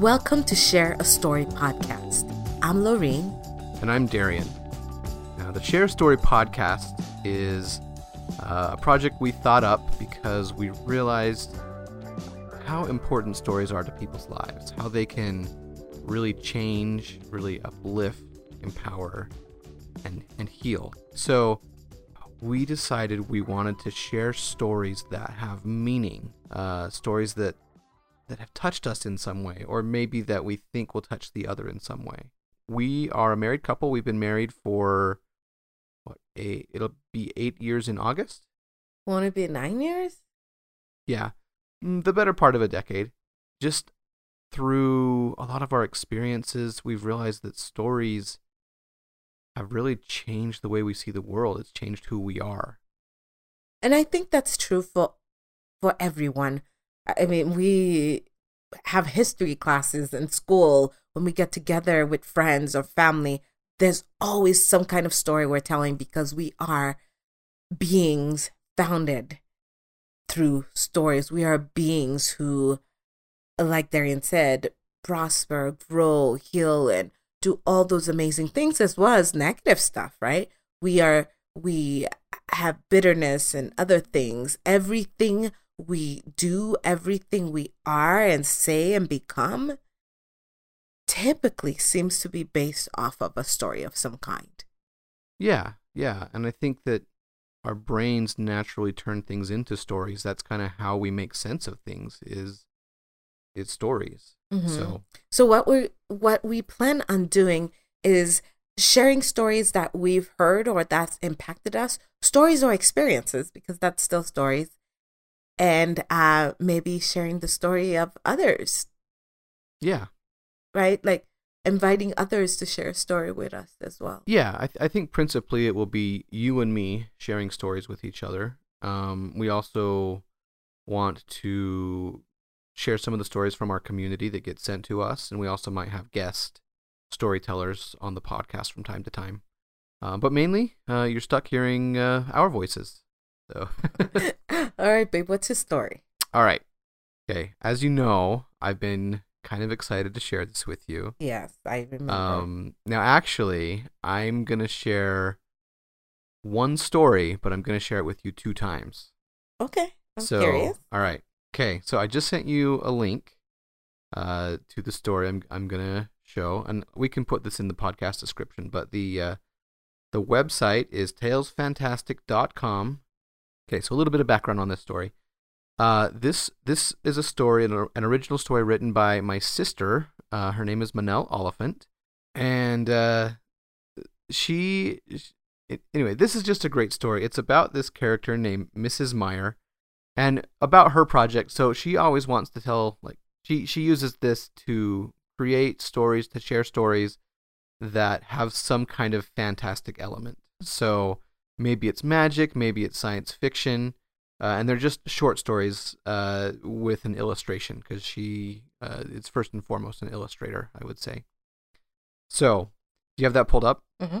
Welcome to Share a Story podcast. I'm Lorene. And I'm Darian. Now, the Share a Story podcast is uh, a project we thought up because we realized how important stories are to people's lives, how they can really change, really uplift, empower, and, and heal. So, we decided we wanted to share stories that have meaning, uh, stories that that have touched us in some way, or maybe that we think will touch the other in some way. We are a married couple. We've been married for what a it'll be eight years in August. Won't it be nine years? Yeah, mm, the better part of a decade. Just through a lot of our experiences, we've realized that stories have really changed the way we see the world. It's changed who we are. And I think that's true for for everyone. I mean, we have history classes in school when we get together with friends or family. There's always some kind of story we're telling because we are beings founded through stories. We are beings who, like Darian said, prosper, grow, heal, and do all those amazing things as well as negative stuff, right? We are, we have bitterness and other things. Everything we do, everything we are and say and become typically seems to be based off of a story of some kind. Yeah, yeah. And I think that our brains naturally turn things into stories. That's kind of how we make sense of things is is stories. Mm-hmm. So So what we what we plan on doing is sharing stories that we've heard or that's impacted us, stories or experiences because that's still stories. And uh maybe sharing the story of others. Yeah. Right? Like inviting others to share a story with us as well. Yeah, I, th- I think principally it will be you and me sharing stories with each other. Um, we also want to share some of the stories from our community that get sent to us, and we also might have guest storytellers on the podcast from time to time. Uh, but mainly, uh, you're stuck hearing uh, our voices. So, all right, babe, what's his story? All right, okay. As you know, I've been kind of excited to share this with you. Yes, I remember. Um, now, actually, I'm gonna share one story, but I'm gonna share it with you two times. Okay, I'm so, curious. All right, okay. So I just sent you a link uh, to the story I'm I'm gonna show, and we can put this in the podcast description. But the uh, the website is talesfantastic.com. Okay, so a little bit of background on this story. Uh, this this is a story, an, an original story written by my sister. Uh, her name is Manel Oliphant, and uh, she. Anyway, this is just a great story. It's about this character named Mrs. Meyer, and about her project. So she always wants to tell, like she she uses this to create stories, to share stories that have some kind of fantastic element. So maybe it's magic, maybe it's science fiction uh, and they're just short stories uh, with an illustration because she uh, it's first and foremost an illustrator, I would say. So, do you have that pulled up? Mm-hmm.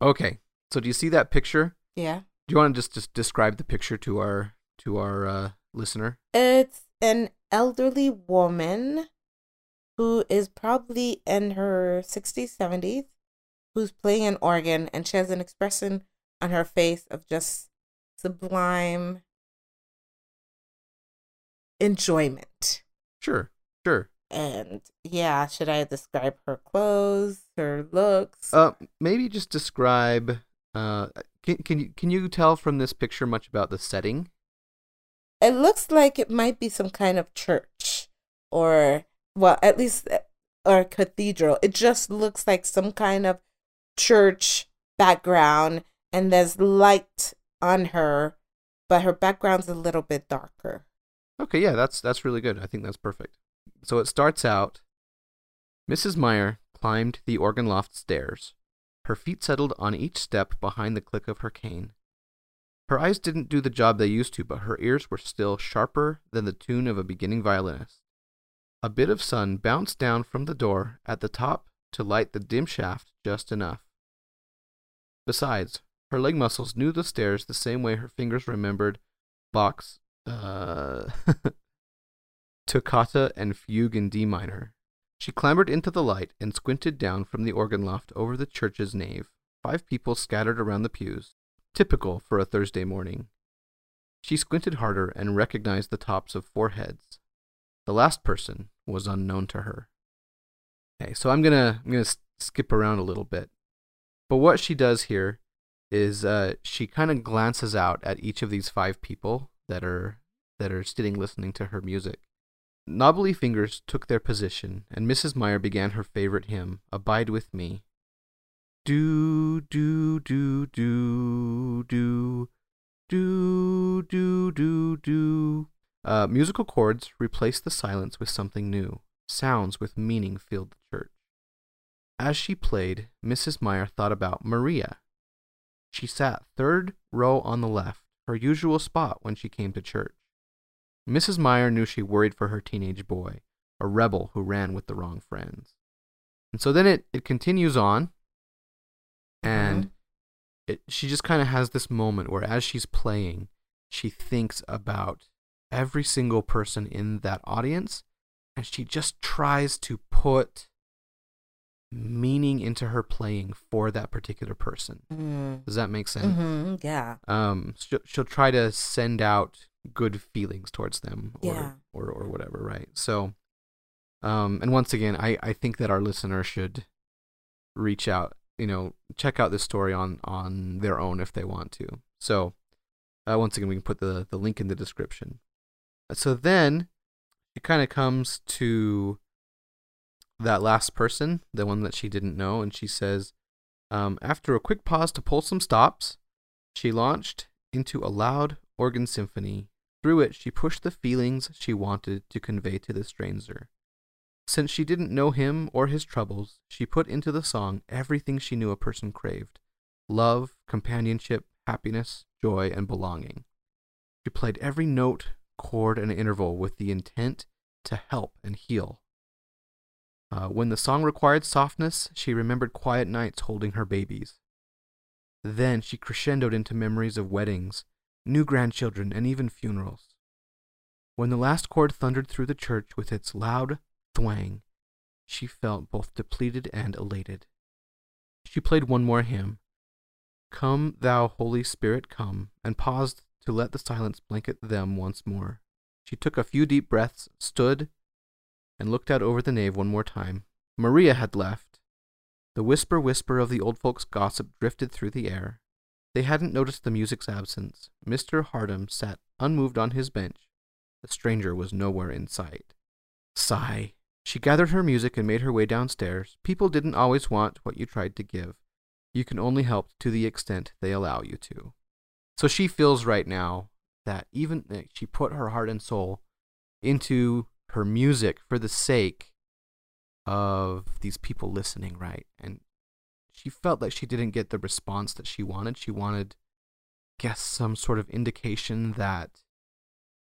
Okay. So, do you see that picture? Yeah. Do you want to just just describe the picture to our to our uh, listener? It's an elderly woman who is probably in her 60s, 70s, who's playing an organ, and she has an expression on her face of just sublime enjoyment. Sure, sure. And yeah, should I describe her clothes, her looks? Uh, maybe just describe. Uh, can can you can you tell from this picture much about the setting? It looks like it might be some kind of church, or well, at least uh, or cathedral. It just looks like some kind of church background, and there's light on her, but her background's a little bit darker. Okay, yeah, that's that's really good. I think that's perfect. So it starts out Mrs. Meyer climbed the organ loft stairs. Her feet settled on each step behind the click of her cane. Her eyes didn't do the job they used to, but her ears were still sharper than the tune of a beginning violinist. A bit of sun bounced down from the door at the top to light the dim shaft just enough. Besides, her leg muscles knew the stairs the same way her fingers remembered Bach's uh, toccata and fugue in D minor. She clambered into the light and squinted down from the organ loft over the church's nave. Five people scattered around the pews, typical for a Thursday morning. She squinted harder and recognized the tops of four heads. The last person was unknown to her. Okay, so I'm gonna I'm gonna skip around a little bit, but what she does here is uh, she kind of glances out at each of these five people that are that are sitting listening to her music. Knobbly fingers took their position, and Mrs. Meyer began her favorite hymn, "Abide with Me." Do do do do do do do do do. Uh, musical chords replaced the silence with something new. Sounds with meaning filled the church. As she played, Mrs. Meyer thought about Maria. She sat third row on the left, her usual spot when she came to church. Mrs. Meyer knew she worried for her teenage boy, a rebel who ran with the wrong friends. And so then it, it continues on, and mm-hmm. it, she just kind of has this moment where as she's playing, she thinks about every single person in that audience, and she just tries to put meaning into her playing for that particular person. Mm. Does that make sense? hmm Yeah. um she'll, she'll try to send out good feelings towards them or, Yeah. or or whatever right so um and once again i i think that our listener should reach out you know check out this story on on their own if they want to so uh, once again we can put the the link in the description so then it kind of comes to that last person the one that she didn't know and she says um, after a quick pause to pull some stops she launched into a loud organ symphony. Through it, she pushed the feelings she wanted to convey to the stranger. Since she didn't know him or his troubles, she put into the song everything she knew a person craved love, companionship, happiness, joy, and belonging. She played every note, chord, and interval with the intent to help and heal. Uh, when the song required softness, she remembered quiet nights holding her babies. Then she crescendoed into memories of weddings, new grandchildren, and even funerals. When the last chord thundered through the church with its loud thwang, she felt both depleted and elated. She played one more hymn, Come, Thou Holy Spirit, come, and paused to let the silence blanket them once more. She took a few deep breaths, stood, and looked out over the nave one more time. Maria had left. The whisper whisper of the old folks' gossip drifted through the air. They hadn't noticed the music's absence. Mr. Hardam sat unmoved on his bench. The stranger was nowhere in sight. Sigh. She gathered her music and made her way downstairs. People didn't always want what you tried to give. You can only help to the extent they allow you to. So she feels right now that even that she put her heart and soul into her music for the sake of these people listening, right? And she felt like she didn't get the response that she wanted. She wanted, guess, some sort of indication that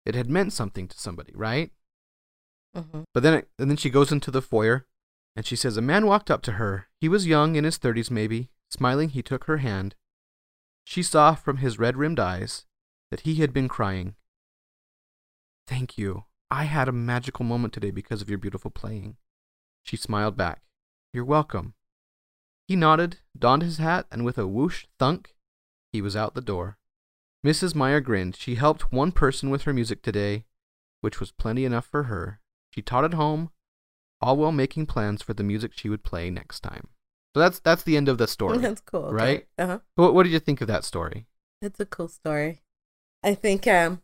it had meant something to somebody, right? hmm But then, it, and then she goes into the foyer, and she says, "A man walked up to her. He was young, in his thirties, maybe. Smiling, he took her hand. She saw from his red-rimmed eyes that he had been crying. Thank you. I had a magical moment today because of your beautiful playing." She smiled back. "You're welcome." He nodded, donned his hat, and with a whoosh thunk, he was out the door. Mrs. Meyer grinned. She helped one person with her music today, which was plenty enough for her. She taught at home, all while making plans for the music she would play next time. So that's that's the end of the story. That's cool. okay. right? Uh-huh. what, what did you think of that story? It's a cool story. I think um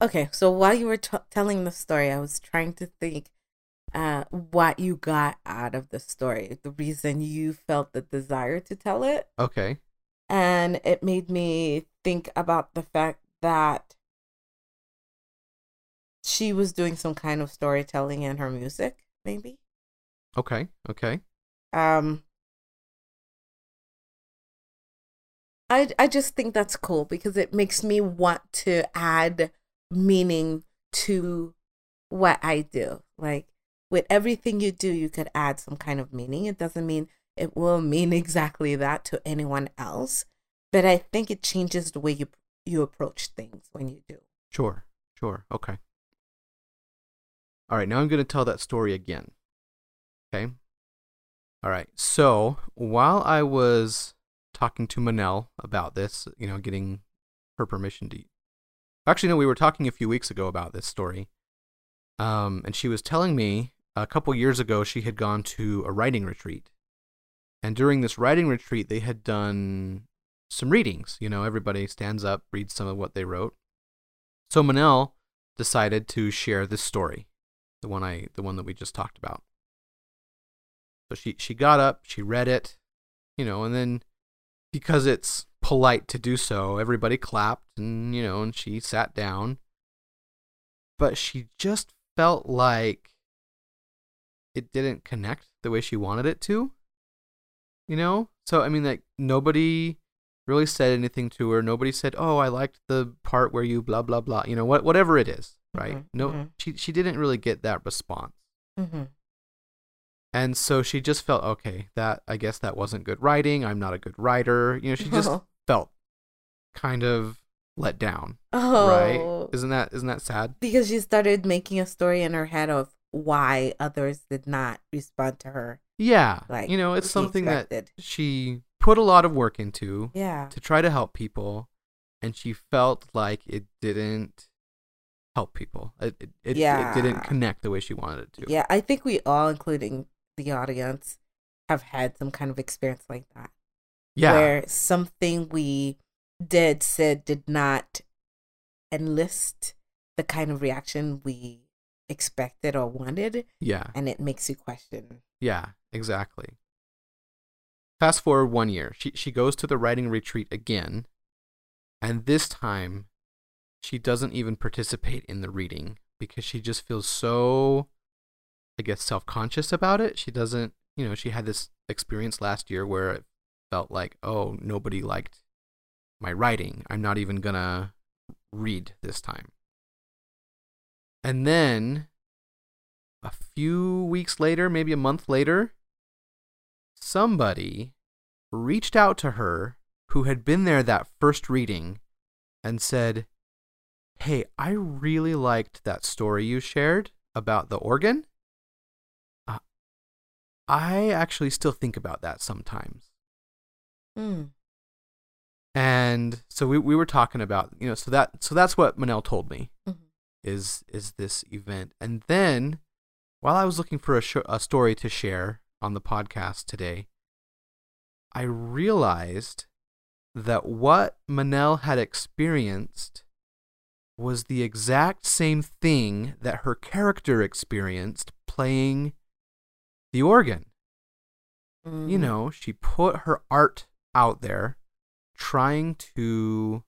Okay, so while you were t- telling the story, I was trying to think uh what you got out of the story, the reason you felt the desire to tell it, Okay. and it made me think about the fact that she was doing some kind of storytelling in her music, maybe. Okay. Okay. um I I just think that's cool because it makes me want to add meaning to what I do. Like with everything you do, you could add some kind of meaning. It doesn't mean it will mean exactly that to anyone else, but I think it changes the way you you approach things when you do. Sure. Sure. Okay. All right, now I'm going to tell that story again. Okay. All right. So while I was talking to Manel about this, you know, getting her permission to. Actually, no, we were talking a few weeks ago about this story. Um, and she was telling me a couple years ago she had gone to a writing retreat. And during this writing retreat, they had done some readings. You know, everybody stands up, reads some of what they wrote. So Manel decided to share this story, the one I, the one that we just talked about. So she she got up, she read it, you know, and then because it's polite to do so, everybody clapped and you know, and she sat down. But she just felt like it didn't connect the way she wanted it to. You know? So I mean like nobody really said anything to her. Nobody said, "Oh, I liked the part where you blah blah blah." You know, what whatever it is, right? Mhm, No, mhm. she she didn't really get that response. Mm-hmm. And so she just felt, okay, that I guess that wasn't good writing. I'm not a good writer. You know, she just felt kind of let down, oh, right? Isn't that isn't that sad? because she started making a story in her head of why others did not respond to her. Yeah. Like you know, it's something that she put a lot of work into Yeah. to try to help people and she felt like it didn't help people. It it, it, Yeah. it didn't connect the way she wanted it to. Yeah, I think we all, including the audience, have had some kind of experience like that. Yeah. Where something we did, said, did not enlist the kind of reaction we expected or wanted, yeah. and it makes you question. Yeah, exactly. Fast forward one year. She she goes to the writing retreat again, and this time she doesn't even participate in the reading because she just feels so I guess self-conscious about it. She doesn't, you know, she had this experience last year where it felt like, "Oh, nobody liked my writing. I'm not even to read this time." And then a few weeks later, maybe a month later, somebody reached out to her who had been there that first reading and said, Hey, I really liked that story you shared about the organ. I actually still think about that sometimes. Mm. And so we, we were talking about, you know, so that so that's what Manel told me Mhm. is is this event. And then while I was looking for a, sh- a story to share on the podcast today, I realized that what Manel had experienced was the exact same thing that her character experienced playing the organ. You Mhm. know, she put her art out there trying to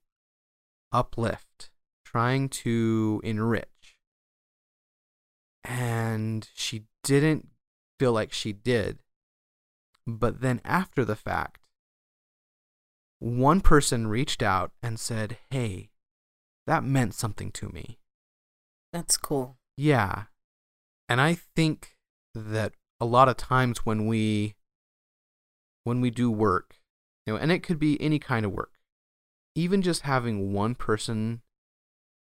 uplift, trying to enrich. And she didn't feel like she did. But then after the fact, one person reached out and said, Hey, that meant something to me. That's cool. Yeah. And I think that a lot of times when we when we do work, you know, and it could be any kind of work. Even just having one person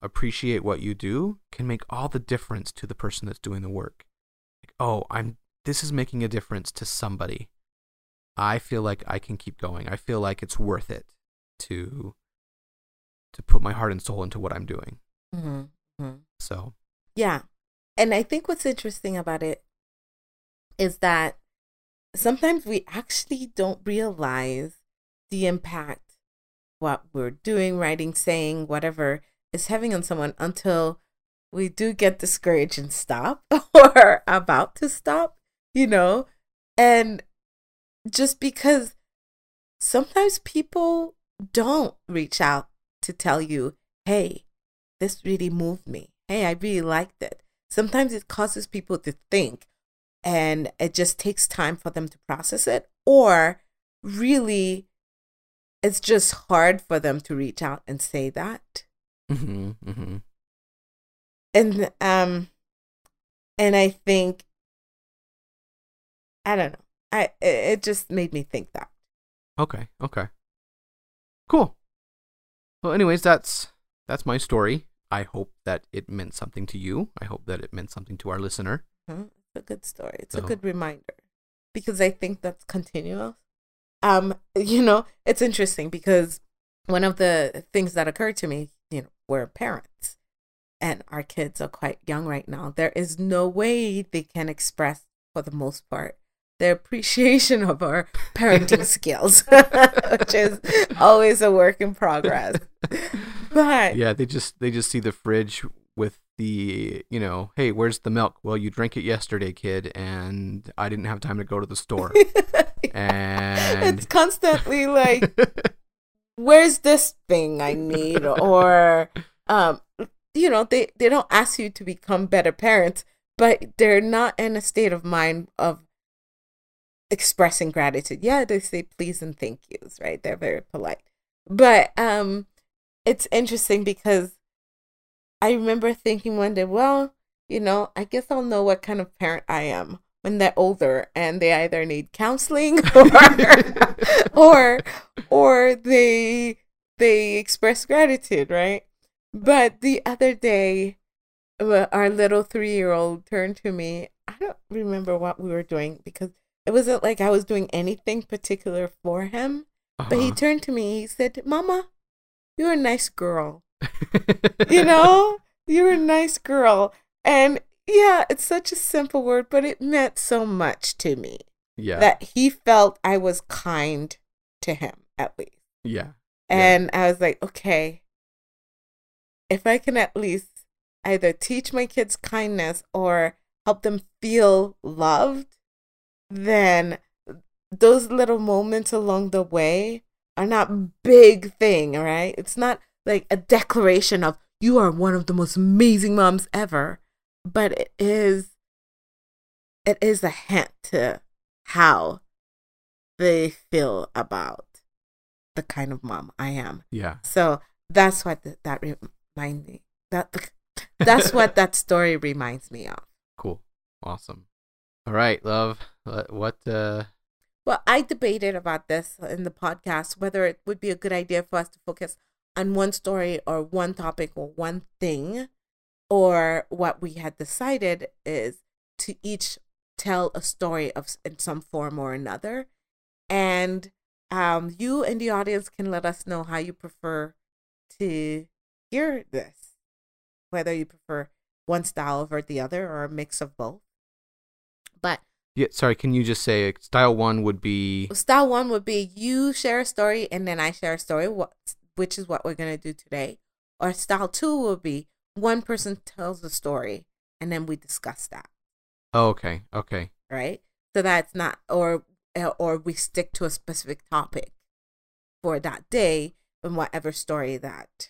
appreciate what you do can make all the difference to the person that's doing the work. Like, oh, I'm this is making a difference to somebody. I feel like I can keep going. I feel like it's worth it to to put my heart and soul into what I'm doing. hmm hmm So, Yeah. And I think what's interesting about it is that sometimes we actually don't realize the impact what we're doing, writing, saying, whatever is having on someone until we do get discouraged and stop or about to stop, you know? And just because sometimes people don't reach out to tell you, hey, this really moved me. Hey, I really liked it. Sometimes it causes people to think and it just takes time for them to process it, or really, it's just hard for them to reach out and say that. hmm hmm And, um, and I think, I don't know. I, it- it just made me think that. Okay, okay. Cool. Well, anyways, that's that's my story. I hope that it meant something to you. I hope that it meant something to our listener. Mhm. A good story. It's a good reminder because I think that's continuous. Um, you know, it's interesting because one of the things that occurred to me, you know, we're parents and our kids are quite young right now. There is no way they can express, for the most part, their appreciation of our parenting skills, which is always a work in progress. But yeah, they just they just see the fridge with the you know, hey, where's the milk? Well, you drank it yesterday, kid, and I didn't have time to go to the store. And it's constantly like where's this thing I need? Or, um, you know, they, they don't ask you to become better parents, but they're not in a state of mind of expressing gratitude. Yeah, they say please and thank yous, right? They're very polite. But um, it's interesting because I remember thinking one day, well, you know, I guess I'll know what kind of parent I am when they're older and they either need counseling or or or they they express gratitude, right? But the other day, uh, our little three year old turned to me. I don't remember what we were doing because it wasn't like I was doing anything particular for him. But he Uh-huh. turned to me. He said, "Mama, you're a nice girl. You know, you're a nice girl." And yeah, it's such a simple word, but it meant so much to me yeah, that he felt I was kind to him at least. yeah, Yeah. And I was like, okay, if I can at least either teach my kids kindness or help them feel loved, then those little moments along the way are not big thing, right? It's not like a declaration of you are one of the most amazing moms ever, but it is it is a hint to how they feel about the kind of mom I am. yeah. So that's what th- that remind me. That that's what that story reminds me of. Cool, awesome. All right, love. What? what uh, Well, I debated about this in the podcast whether it would be a good idea for us to focus on one story or one topic or one thing, or what we had decided is to each tell a story of in some form or another, and um, you and the audience can let us know how you prefer to hear this, whether you prefer one style over the other or a mix of both. But yeah. Sorry, can you just say style one would be Style one would be you share a story and then I share a story, what, which is what we're going to do today. Or style two will be one person tells a story and then we discuss that, oh, okay, okay, right? So that's not, or uh, or we stick to a specific topic for that day and whatever story that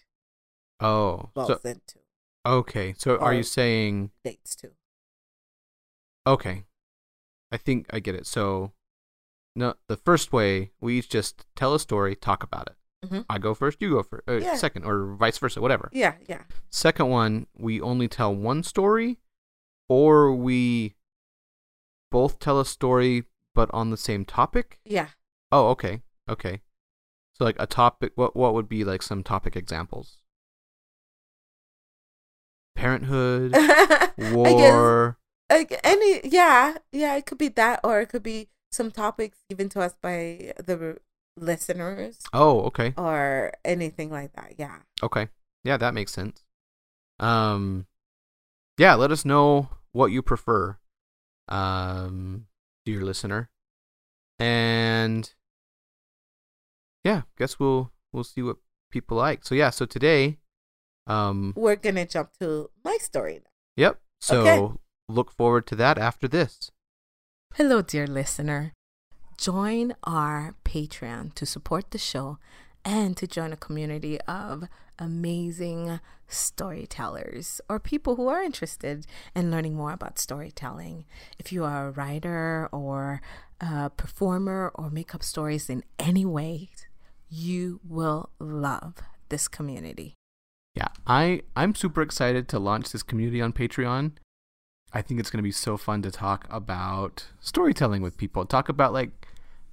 oh, falls so into, okay. So are you saying dates too? okay? I think I get it. So, no, the first way we each just tell a story, talk about it. Mhm. I go first, you go first, uh, Yeah. second, or vice versa, whatever. Yeah, yeah. Second one, we only tell one story, or we both tell a story but on the same topic. Yeah. Oh, okay, okay. So like a topic, what what would be like some topic examples? Parenthood, war. like any yeah yeah it could be that or it could be some topics given to us by the listeners Oh, okay, or anything like that yeah okay. Yeah, that makes sense. Um, yeah, let us know what you prefer, um, dear listener, and yeah, guess we'll we'll see what people like. So yeah, so today, um, we're gonna jump to my story now. yep. So Okay. look forward to that after this. hello dear listener join our patreon to support the show and to join a community of amazing storytellers or people who are interested in learning more about storytelling. If you are a writer or a performer or make up stories in any way, you will love this community. Yeah, I I'm super excited to launch this community on Patreon. I think it's going to be so fun to talk about storytelling with people. Talk about like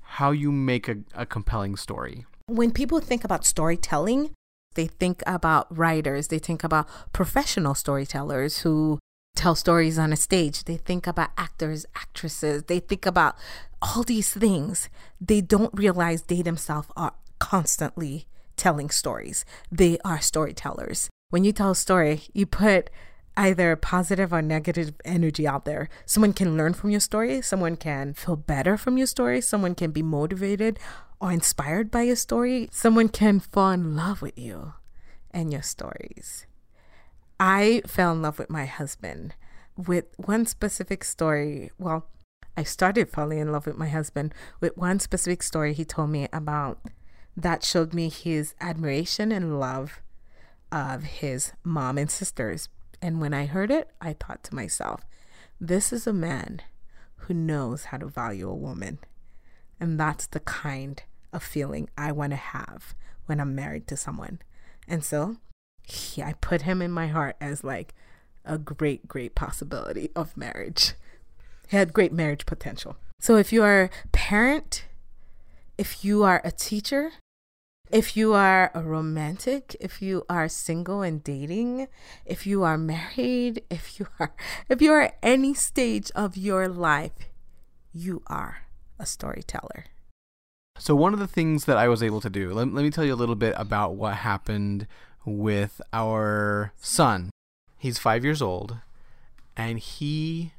how you make a, a compelling story. When people think about storytelling, They think about writers, they think about professional storytellers who tell stories on a stage. They think about actors, actresses. They think about all these things. They don't realize they themselves are constantly telling stories. They are storytellers. When you tell a story, you put either positive or negative energy out there. Someone can learn from your story, someone can feel better from your story, someone can be motivated or inspired by your story, someone can fall in love with you and your stories. I fell in love with my husband with one specific story. Well, I started falling in love with my husband with one specific story he told me about that showed me his admiration and love of his mom and sisters. And when I heard it, I thought to myself, this is a man who knows how to value a woman. And that's the kind of feeling I want to have when I'm married to someone. And so he, I put him in my heart as like a great, great possibility of marriage. He had great marriage potential. So if you are a parent, if you are a teacher, if you are a romantic, if you are single and dating, if you are married, if you are if you are at any stage of your life, you are a storyteller. So one of the things that I was able to do, let, let me tell you a little bit about what happened with our son. He's five years old, and he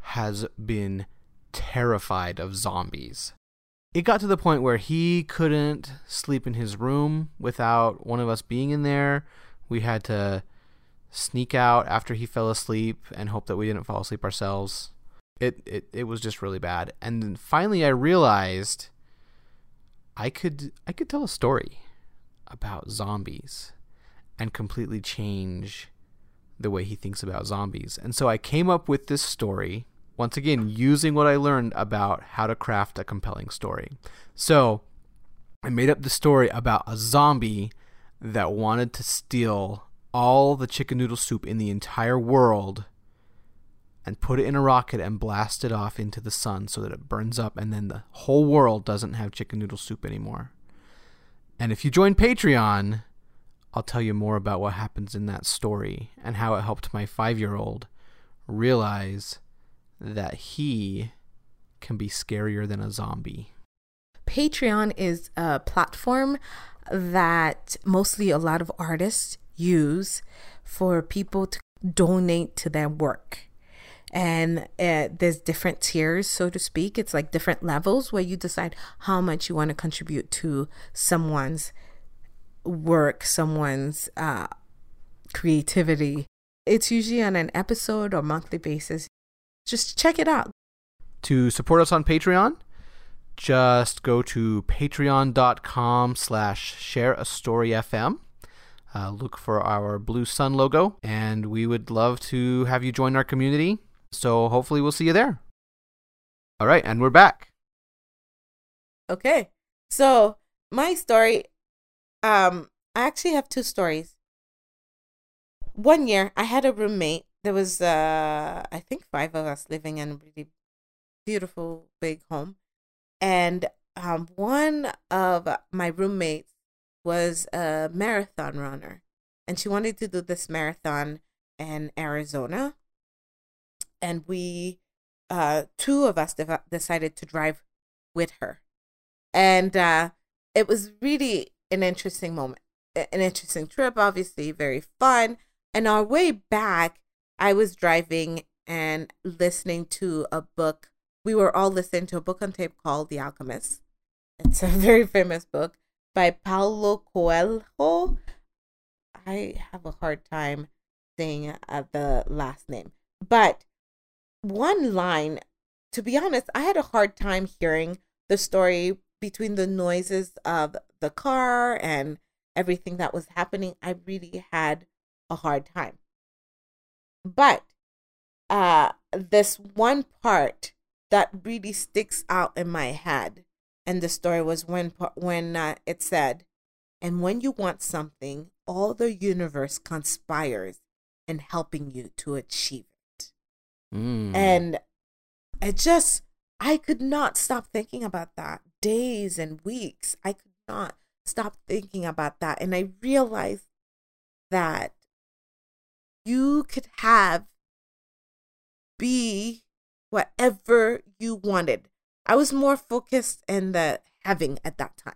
has been terrified of zombies. It got to the point where he couldn't sleep in his room without one of us being in there. We had to sneak out after he fell asleep and hope that we didn't fall asleep ourselves. It it, it was just really bad. And then finally I realized I could I could tell a story about zombies and completely change the way he thinks about zombies. And so I came up with this story, once again, using what I learned about how to craft a compelling story. So I made up the story about a zombie that wanted to steal all the chicken noodle soup in the entire world and put it in a rocket and blast it off into the sun so that it burns up and then the whole world doesn't have chicken noodle soup anymore. And if you join Patreon, I'll tell you more about what happens in that story and how it helped my five year old realize that he can be scarier than a zombie. Patreon is a platform that mostly a lot of artists use for people to donate to their work. And uh, there's different tiers, so to speak. It's like different levels where you decide how much you want to contribute to someone's work, someone's uh, creativity. It's usually on an episode or monthly basis. Just check it out. To support us on Patreon, just go to patreon.com slash share a story FM. Uh, look for our blue sun logo, and we would love to have you join our community. So hopefully we'll see you there. All right, and we're back. Okay. So my story um, I actually have two stories. One year, I had a roommate. There was, uh, I think, five of us living in a really beautiful big home, and um, one of my roommates was a marathon runner, and she wanted to do this marathon in Arizona, and we, uh, two of us de- decided to drive with her, and uh, it was really an interesting moment, an interesting trip, obviously, very fun. And our way back, I was driving and listening to a book. We were all listening to a book on tape called The Alchemist. It's a very famous book by Paulo Coelho. I have a hard time saying uh, the last name. But one line, to be honest, I had a hard time hearing the story between the noises of the car and everything that was happening, I really had a hard time. But uh, this one part that really sticks out in my head, and the story was when when uh, it said, "And when you want something, all the universe conspires in helping you to achieve it." Mm. And it just, I could not stop thinking about that days and weeks. I could not stop thinking about that and I realized that you could have be whatever you wanted. I was more focused in the having at that time.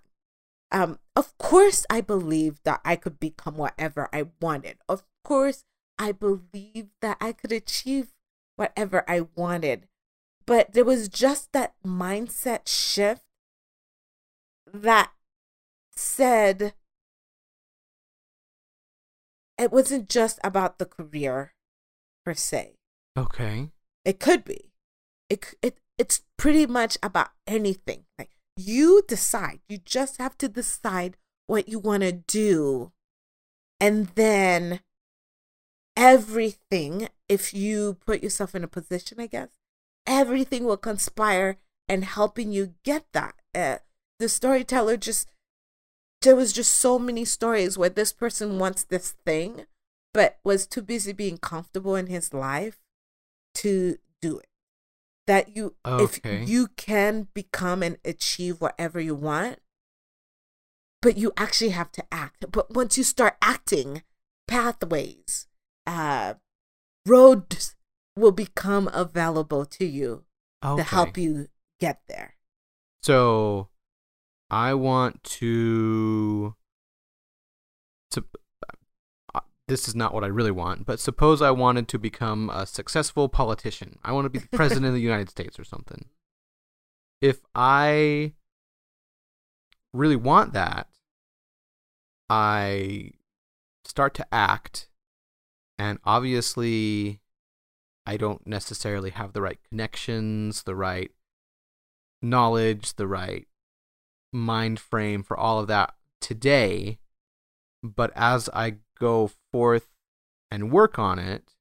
Um, of course, I believed that I could become whatever I wanted. Of course, I believed that I could achieve whatever I wanted. But there was just that mindset shift that said it wasn't just about the career per se. Okay. It could be. It it it's pretty much about anything. Like you decide. You just have to decide what you want to do. And then everything, if you put yourself in a position, I guess, everything will conspire and helping you get that. Uh, the storyteller just, there was just so many stories where this person wants this thing, but was too busy being comfortable in his life to do it that you Okay. if you can become and achieve whatever you want but you actually have to act but once you start acting pathways uh roads will become available to you Okay. to help you get there So, I want to. To, uh, this is not what I really want, but suppose I wanted to become a successful politician. I want to be the president of the United States or something. If I really want that, I start to act, and obviously, I don't necessarily have the right connections, the right knowledge, the right mind frame for all of that today. But as I go forth and work on it,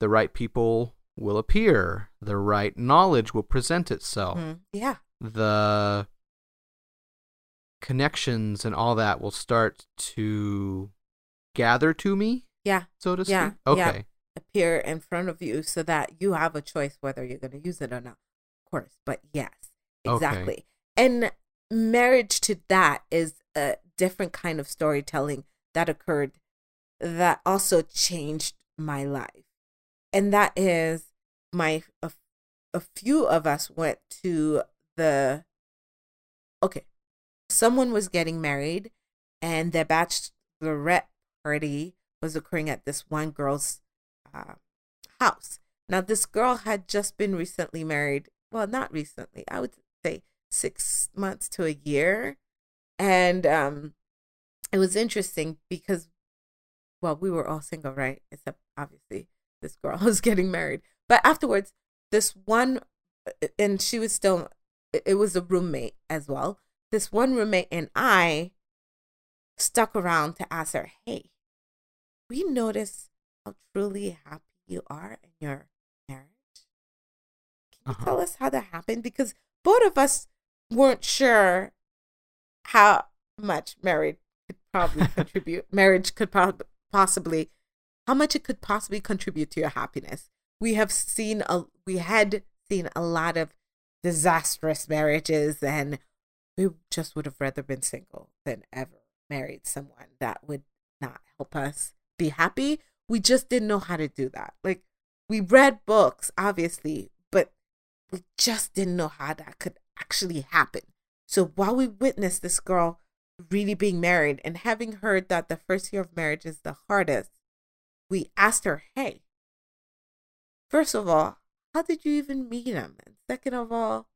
the right people will appear, the right knowledge will present itself, Mhm. yeah the connections and all that will start to gather to me, yeah so to speak. Yeah, yeah. Okay. appear in front of you so that you have a choice whether you're going to use it or not. Of course, but yes, Okay. And marriage to that is a different kind of storytelling that occurred that also changed my life. And that is my a, a few of us went to the okay. Someone was getting married and their bachelorette party was occurring at this one girl's uh, house. Now, this girl had just been recently married. Well, not recently. I would say six months to a year, and um, it was interesting because, well, we were all single, right? Except obviously this girl was getting married. But afterwards, this one, and she was still. It was a roommate as well. This one roommate and I stuck around to ask her, "Hey, we notice how truly happy you are in your marriage. Can you Uh-huh. tell us how that happened? Because both of us weren't sure how much marriage could probably contribute. Marriage could prob- possibly, how much it could possibly contribute to your happiness. We have seen a, we had seen a lot of disastrous marriages, and we just would have rather been single than ever married someone that would not help us be happy. We just didn't know how to do that. Like we read books, obviously, but we just didn't know how that could actually happen. So while we witnessed this girl really being married and having heard that the first year of marriage is the hardest, we asked her, hey, first of all, how did you even meet him? And second of all,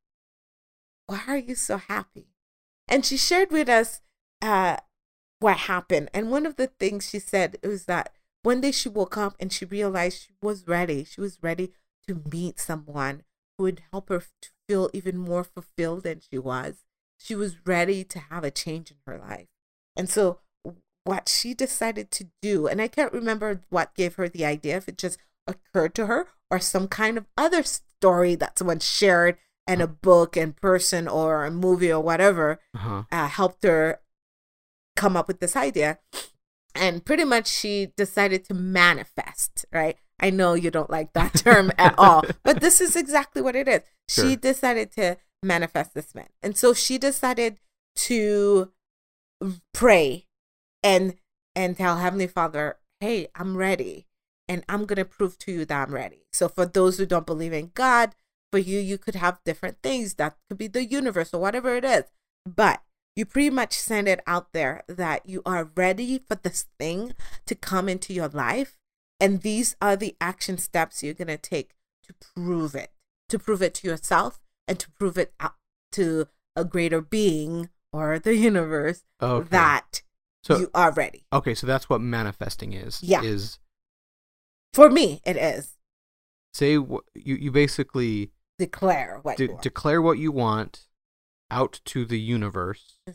why are you so happy? And she shared with us uh, what happened. And one of the things she said was that one day she woke up and she realized she was ready. She was ready to meet someone would help her to feel even more fulfilled than she was. She was ready to have a change in her life. And so, what she decided to do, and I can't remember what gave her the idea, if it just occurred to her or some kind of other story that someone shared in a book and person or a movie or whatever, Uh-huh. uh, helped her come up with this idea. And pretty much she decided to manifest, right? I know you don't like that term at all, but this is exactly what it is. Sure. She decided to manifest this man. And so she decided to pray and and tell Heavenly Father, hey, I'm ready. And I'm going to prove to you that I'm ready. So, for those who don't believe in God, for you, you could have different things. That could be the universe or whatever it is. But you pretty much send it out there that you are ready for this thing to come into your life. And these are the action steps you're going to take to prove it, to prove it to yourself and to prove it out to a greater being or the universe Okay. that So you are ready. okay, so that's what manifesting is. Yeah. Is For me, it is say what you you basically declare what de- you want. declare what you want out to the universe, Mhm.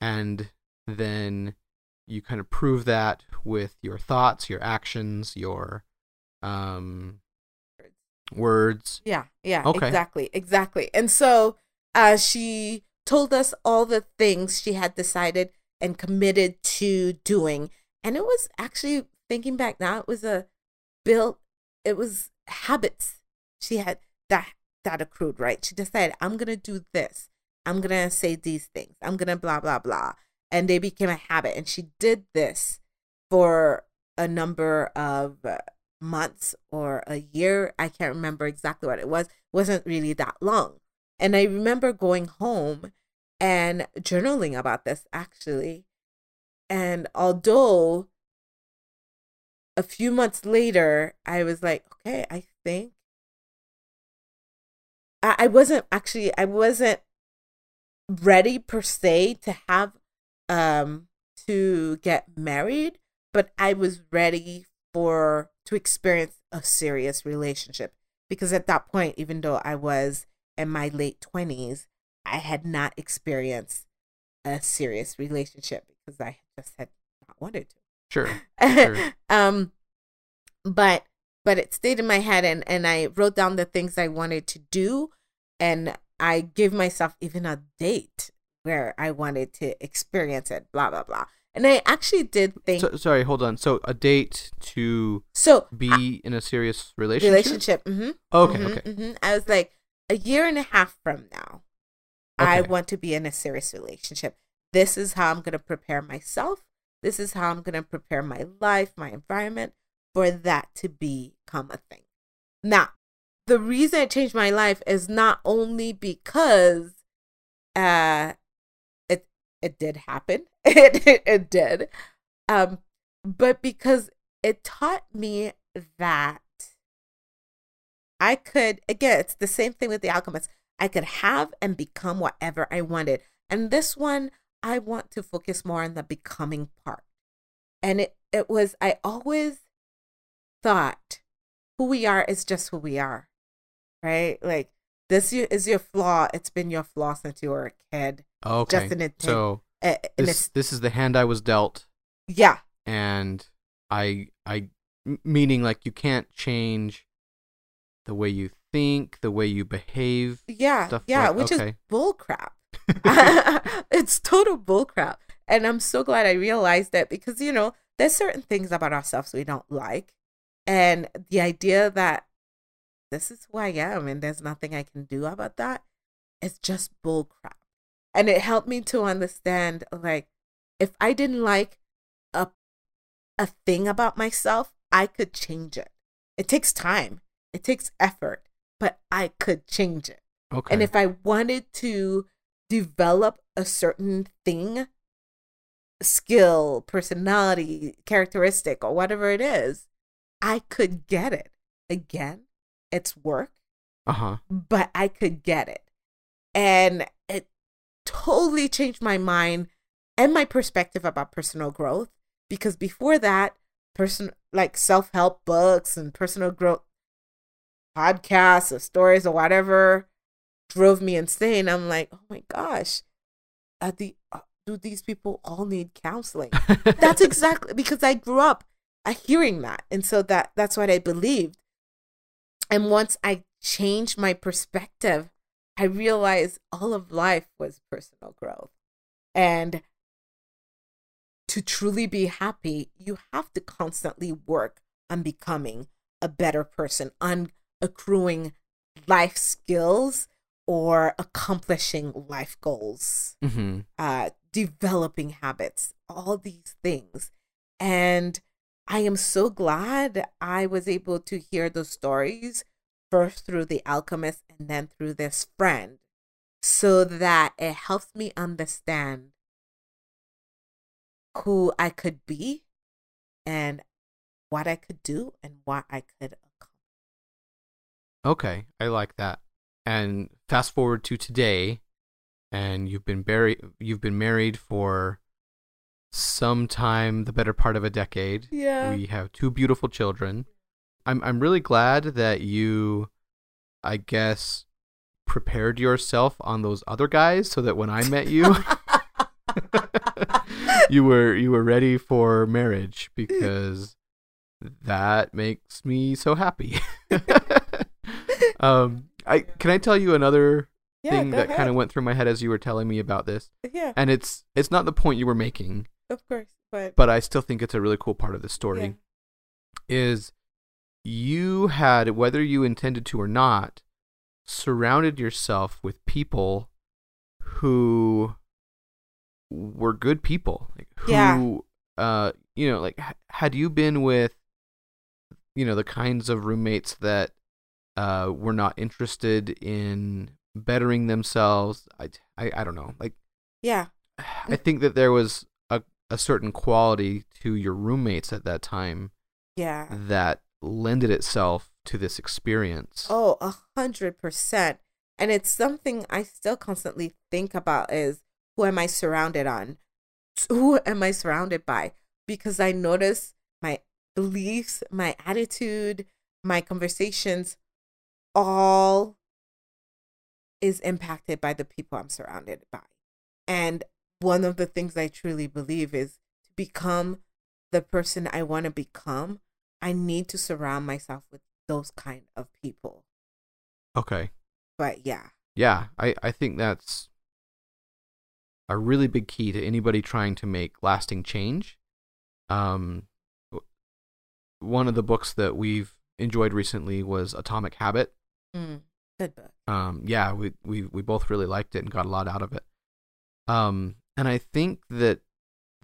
and then you kind of prove that with your thoughts, your actions, your um words. Yeah, yeah, Okay. exactly, exactly. And so uh, she told us all the things she had decided and committed to doing. And it was actually, thinking back now, it was a built, it was habits she had that that accrued, right? She decided, I'm going to do this. I'm going to say these things. I'm going to blah, blah, blah. And they became a habit. And she did this for a number of months or a year. I can't remember exactly what it was. It wasn't really that long. And I remember going home and journaling about this actually. And although a few months later, I was like, okay, I think I, I wasn't actually I wasn't ready per se to have um to get married, but I was ready for to experience a serious relationship because at that point, even though I was in my late twenties, I had not experienced a serious relationship because I just had not wanted to. Sure. Sure. um but but it stayed in my head and and i wrote down the things i wanted to do and i gave myself even a date where i wanted to experience it blah blah blah and i actually did think so, So, sorry, hold on. So a date to so be in a serious relationship. relationship Mm-hmm. Okay. Mhm, Okay. mhm. i was like a year and a half from now i want to be in a serious relationship this is how i'm going to prepare myself this is how i'm going to prepare my life my environment for that to become a thing now the reason it changed my life is not only because uh it it did happen it, it, it did um but because it taught me that I could again, it's the same thing with the alchemist. I could have and become whatever I wanted. And this one, I want to focus more on the becoming part. And it, it was, I always thought who we are is just who we are, right? Like, this is your flaw. It's been your flaw since you were a kid. Okay. Just an intent. so Uh, this this is the hand I was dealt, yeah, and I I meaning like you can't change the way you think, the way you behave. yeah, yeah, like- which okay. is bull crap. it's total bullcrap. And I'm so glad I realized that because, you know, there's certain things about ourselves we don't like. And the idea that this is who I am and there's nothing I can do about that is just bullcrap. And it helped me to understand like, if I didn't like a, a thing about myself, I could change it. It takes time, it takes effort, but I could change it. Okay. And if I wanted to develop a certain thing, skill, personality, characteristic, or whatever it is, I could get it. Again, it's work, uh huh. but I could get it. And it totally changed my mind and my perspective about personal growth because before that, person like self-help books and personal growth podcasts or stories or whatever drove me insane. I'm like, oh my gosh, the, uh, do these people all need counseling? that's exactly because I grew up uh, hearing that, and so that that's what I believed. And once I changed my perspective, I realized all of life was personal growth, and to truly be happy, you have to constantly work on becoming a better person, on accruing life skills or accomplishing life goals, Mm-hmm. uh, developing habits, all these things. And I am so glad I was able to hear those stories first through The Alchemist and then through this friend so that it helps me understand who I could be and what I could do and what I could accomplish. Okay, I like that. And fast forward to today, and you've been buried. You've been married for some time, the better part of a decade. Yeah. We have two beautiful children. I'm I'm really glad that you, I guess, prepared yourself on those other guys so that when I met you, you were you were ready for marriage because that makes me so happy. um, I can I tell you another yeah, thing that kind of went through my head as you were telling me about this, Yeah, and it's it's not the point you were making, of course. But, but I still think it's a really cool part of the story. yeah. Is you had whether you intended to or not surrounded yourself with people who were good people like, who Yeah. uh you know like h- had you been with you know the kinds of roommates that uh were not interested in bettering themselves i i, I don't know like yeah, i think that there was a, a certain quality to your roommates at that time yeah. that lended itself to this experience Oh, a hundred percent. And it's something I still constantly think about is who am I surrounded on? Who am I surrounded by? Because I notice my beliefs, my attitude, my conversations, all is impacted by the people I'm surrounded by. And one of the things I truly believe is to become the person I want to become, I need to surround myself with those kind of people. okay. But yeah, yeah i i think that's a really big key to anybody trying to make lasting change. Um one of the books that we've enjoyed recently was atomic habit. Mm, good book. um yeah we we we both really liked it and got a lot out of it. Um and i think that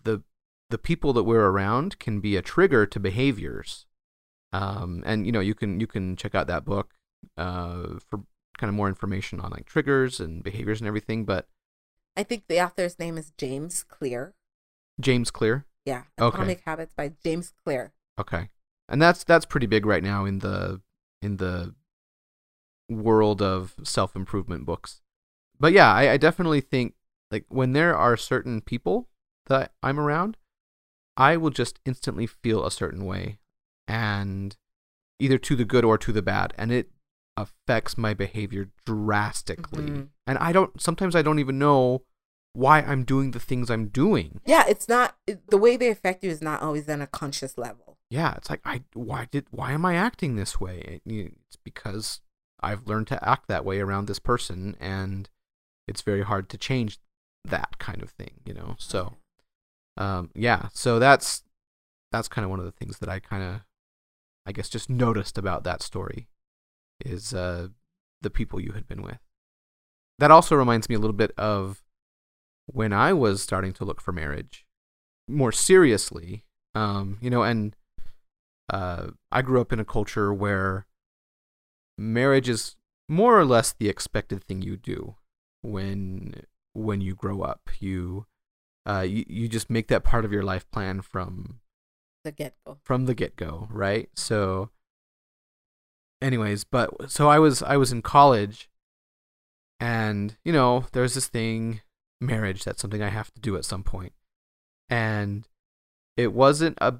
the the people that we're around can be a trigger to behaviors um and you know you can you can check out that book uh for kind of more information on like triggers and behaviors and everything but I think the author's name is James Clear. james clear Yeah, Okay. Atomic Habits by James Clear. okay and that's that's pretty big right now in the in the world of self-improvement books but yeah I, I definitely think like when there are certain people that i'm around i will just instantly feel a certain way and either to the good or to the bad and it affects my behavior drastically. Mhm. and i don't sometimes i don't even know why i'm doing the things i'm doing. Yeah, it's not the way they affect you is not always on a conscious level. yeah it's like i why did why am i acting this way? It- it's because i've learned to act that way around this person and it's very hard to change that kind of thing you know? So um yeah so that's that's kind of one of the things that i kind of i guess just noticed about that story is uh the people you had been with. That also reminds me a little bit of when i was starting to look for marriage more seriously um you know and uh i grew up in a culture where marriage is more or less the expected thing you do when when you grow up. You uh you, you just make that part of your life plan from The get go. from the get-go right? So anyways but so i was i was in college and you know there's this thing marriage that's something i have to do at some point. And it wasn't a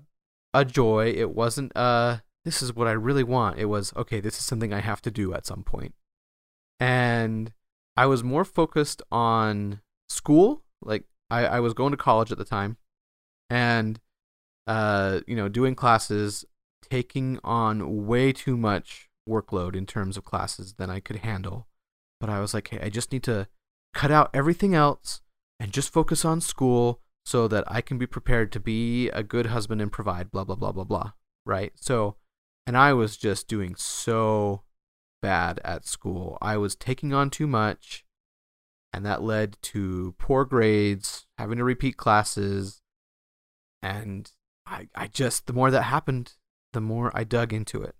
a joy it wasn't a this is what i really want. It was okay this is something i have to do at some point. And i was more focused on school like i, I was going to college at the time and uh, you know, doing classes, taking on way too much workload in terms of classes than I could handle. But I was like, hey, I just need to cut out everything else and just focus on school so that I can be prepared to be a good husband and provide, blah, blah, blah, blah, blah. Right? So, and I was just doing so bad at school. I was taking on too much, and that led to poor grades, having to repeat classes, and I, I just, the more that happened, the more I dug into it.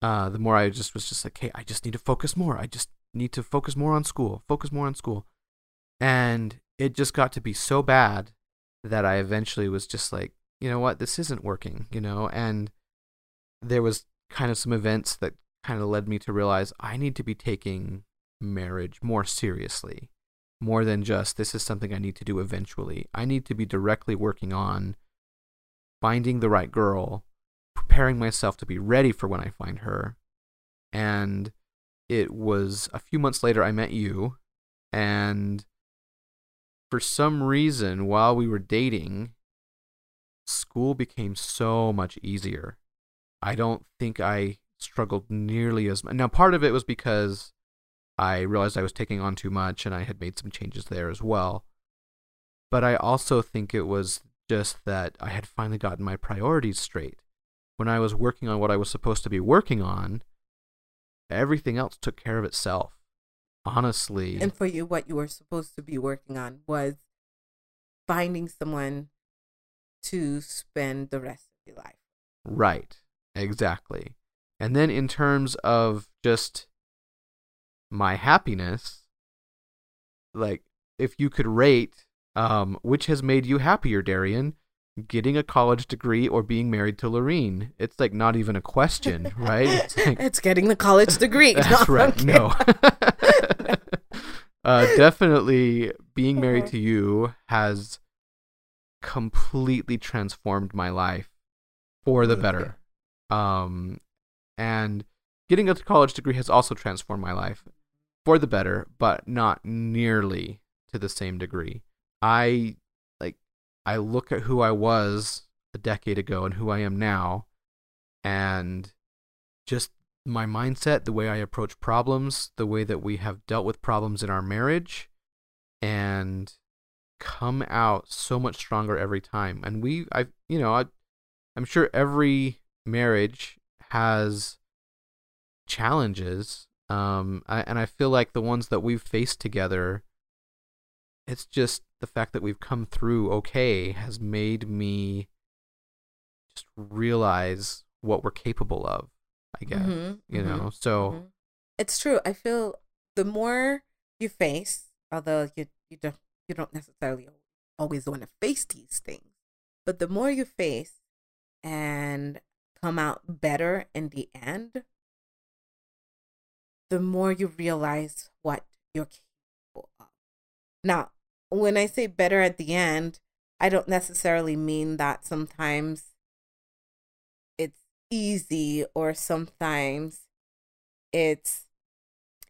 Uh, the more I just was just like, hey, I just need to focus more. I just need to focus more on school, focus more on school. And it just got to be so bad that I eventually was just like, you know what, this isn't working, you know? And there was kind of some events that kind of led me to realize I need to be taking marriage more seriously, more than just this is something I need to do eventually. I need to be directly working on finding the right girl, preparing myself to be ready for when I find her. And it was a few months later I met you, and for some reason, while we were dating, school became so much easier. I don't think I struggled nearly as much. Now, part of it was because I realized I was taking on too much and I had made some changes there as well. But I also think it was just that I had finally gotten my priorities straight. When I was working on what I was supposed to be working on, everything else took care of itself. Honestly. And for you, what you were supposed to be working on was finding someone to spend the rest of your life. Right. Exactly. And then in terms of just my happiness, like if you could rate um, which has made you happier, Darian, getting a college degree or being married to Lorene? It's like not even a question, right? It's, like, it's getting the college degree. That's no, right. No. uh, definitely being married to you has completely transformed my life for the better. Um, and getting a college degree has also transformed my life for the better, but not nearly to the same degree. I like I look at who I was a decade ago and who I am now and just my mindset, the way I approach problems, the way that we have dealt with problems in our marriage and come out so much stronger every time. And we I you know, I I'm sure every marriage has challenges um I, and I feel like the ones that we've faced together it's just the fact that we've come through okay has made me just realize what we're capable of i guess mm-hmm, you mm-hmm, know so mm-hmm. it's true i feel the more you face although you you don't you don't necessarily always want to face these things but the more you face and come out better in the end the more you realize what you're capable of now when I say better at the end, I don't necessarily mean that sometimes it's easy or sometimes it's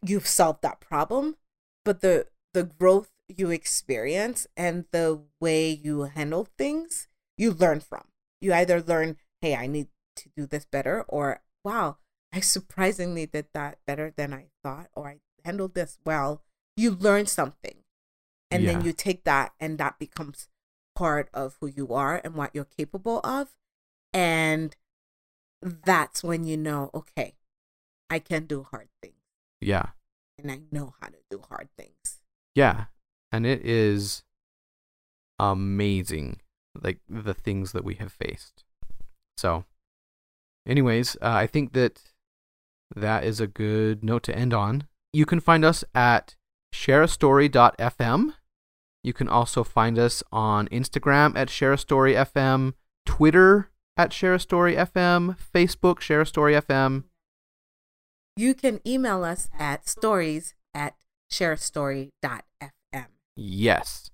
you've solved that problem, but the the growth you experience and the way you handle things, you learn from. You either learn, hey, I need to do this better, or wow, I surprisingly did that better than I thought, or I handled this well. You learn something and yeah. then you take that and that becomes part of who you are and what you're capable of and that's when you know okay i can do hard things yeah and i know how to do hard things yeah and it is amazing like the things that we have faced so anyways uh, i think that that is a good note to end on you can find us at shareastory.fm. You can also find us on Instagram at shareastoryfm, Twitter at shareastoryfm, Facebook shareastoryfm. You can email us at stories at shareastory.fm. Yes.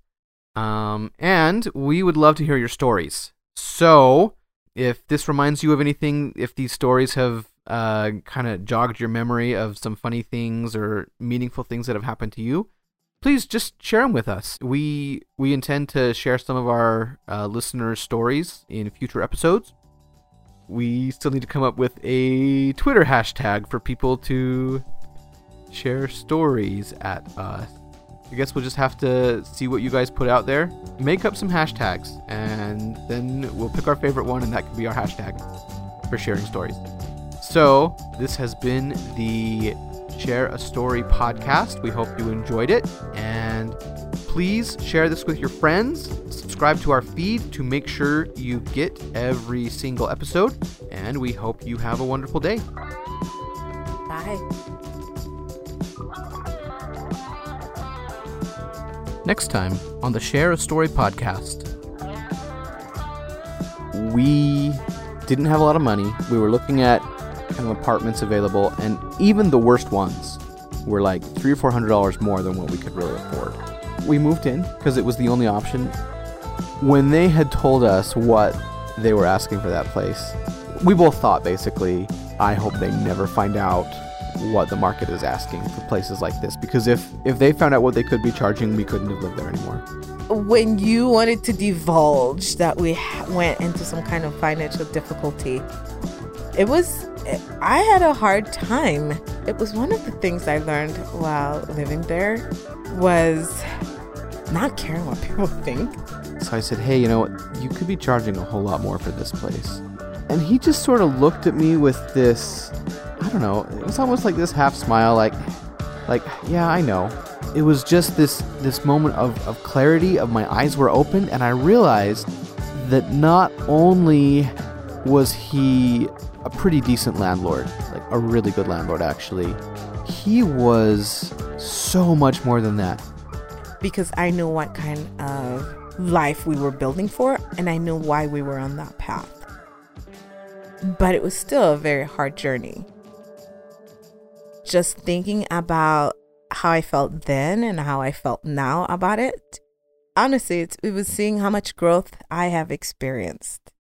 Um, and we would love to hear your stories. So, if this reminds you of anything, if these stories have uh, kind of jogged your memory of some funny things or meaningful things that have happened to you, please just share them with us. We we intend to share some of our uh, listeners' stories in future episodes. We still need to come up with a Twitter hashtag for people to share stories at us. I guess we'll just have to see what you guys put out there. Make up some hashtags, and then we'll pick our favorite one, and that can be our hashtag for sharing stories. So, this has been the Share a Story podcast. We hope you enjoyed it. And please share this with your friends. Subscribe to our feed to make sure you get every single episode. And we hope you have a wonderful day. Bye. Next time on the Share a Story podcast. We didn't have a lot of money. We were looking at kind of apartments available, and even the worst ones were like three or four hundred dollars more than what we could really afford. We moved in because it was the only option. When they had told us what they were asking for that place, we both thought basically, I hope they never find out what the market is asking for places like this because if if they found out what they could be charging, we couldn't have lived there anymore. When you wanted to divulge that we went into some kind of financial difficulty, it was I had a hard time. It was one of the things I learned while living there was not caring what people think. So I said, "Hey, you know what? You could be charging a whole lot more for this place." And he just sort of looked at me with this I don't know, it was almost like this half smile like like, "Yeah, I know." It was just this this moment of of clarity of my eyes were open and I realized that not only was he a pretty decent landlord, like a really good landlord actually. He was so much more than that. Because I knew what kind of life we were building for and I knew why we were on that path. But it was still a very hard journey. Just thinking about how I felt then and how I felt now about it, honestly, it was seeing how much growth I have experienced.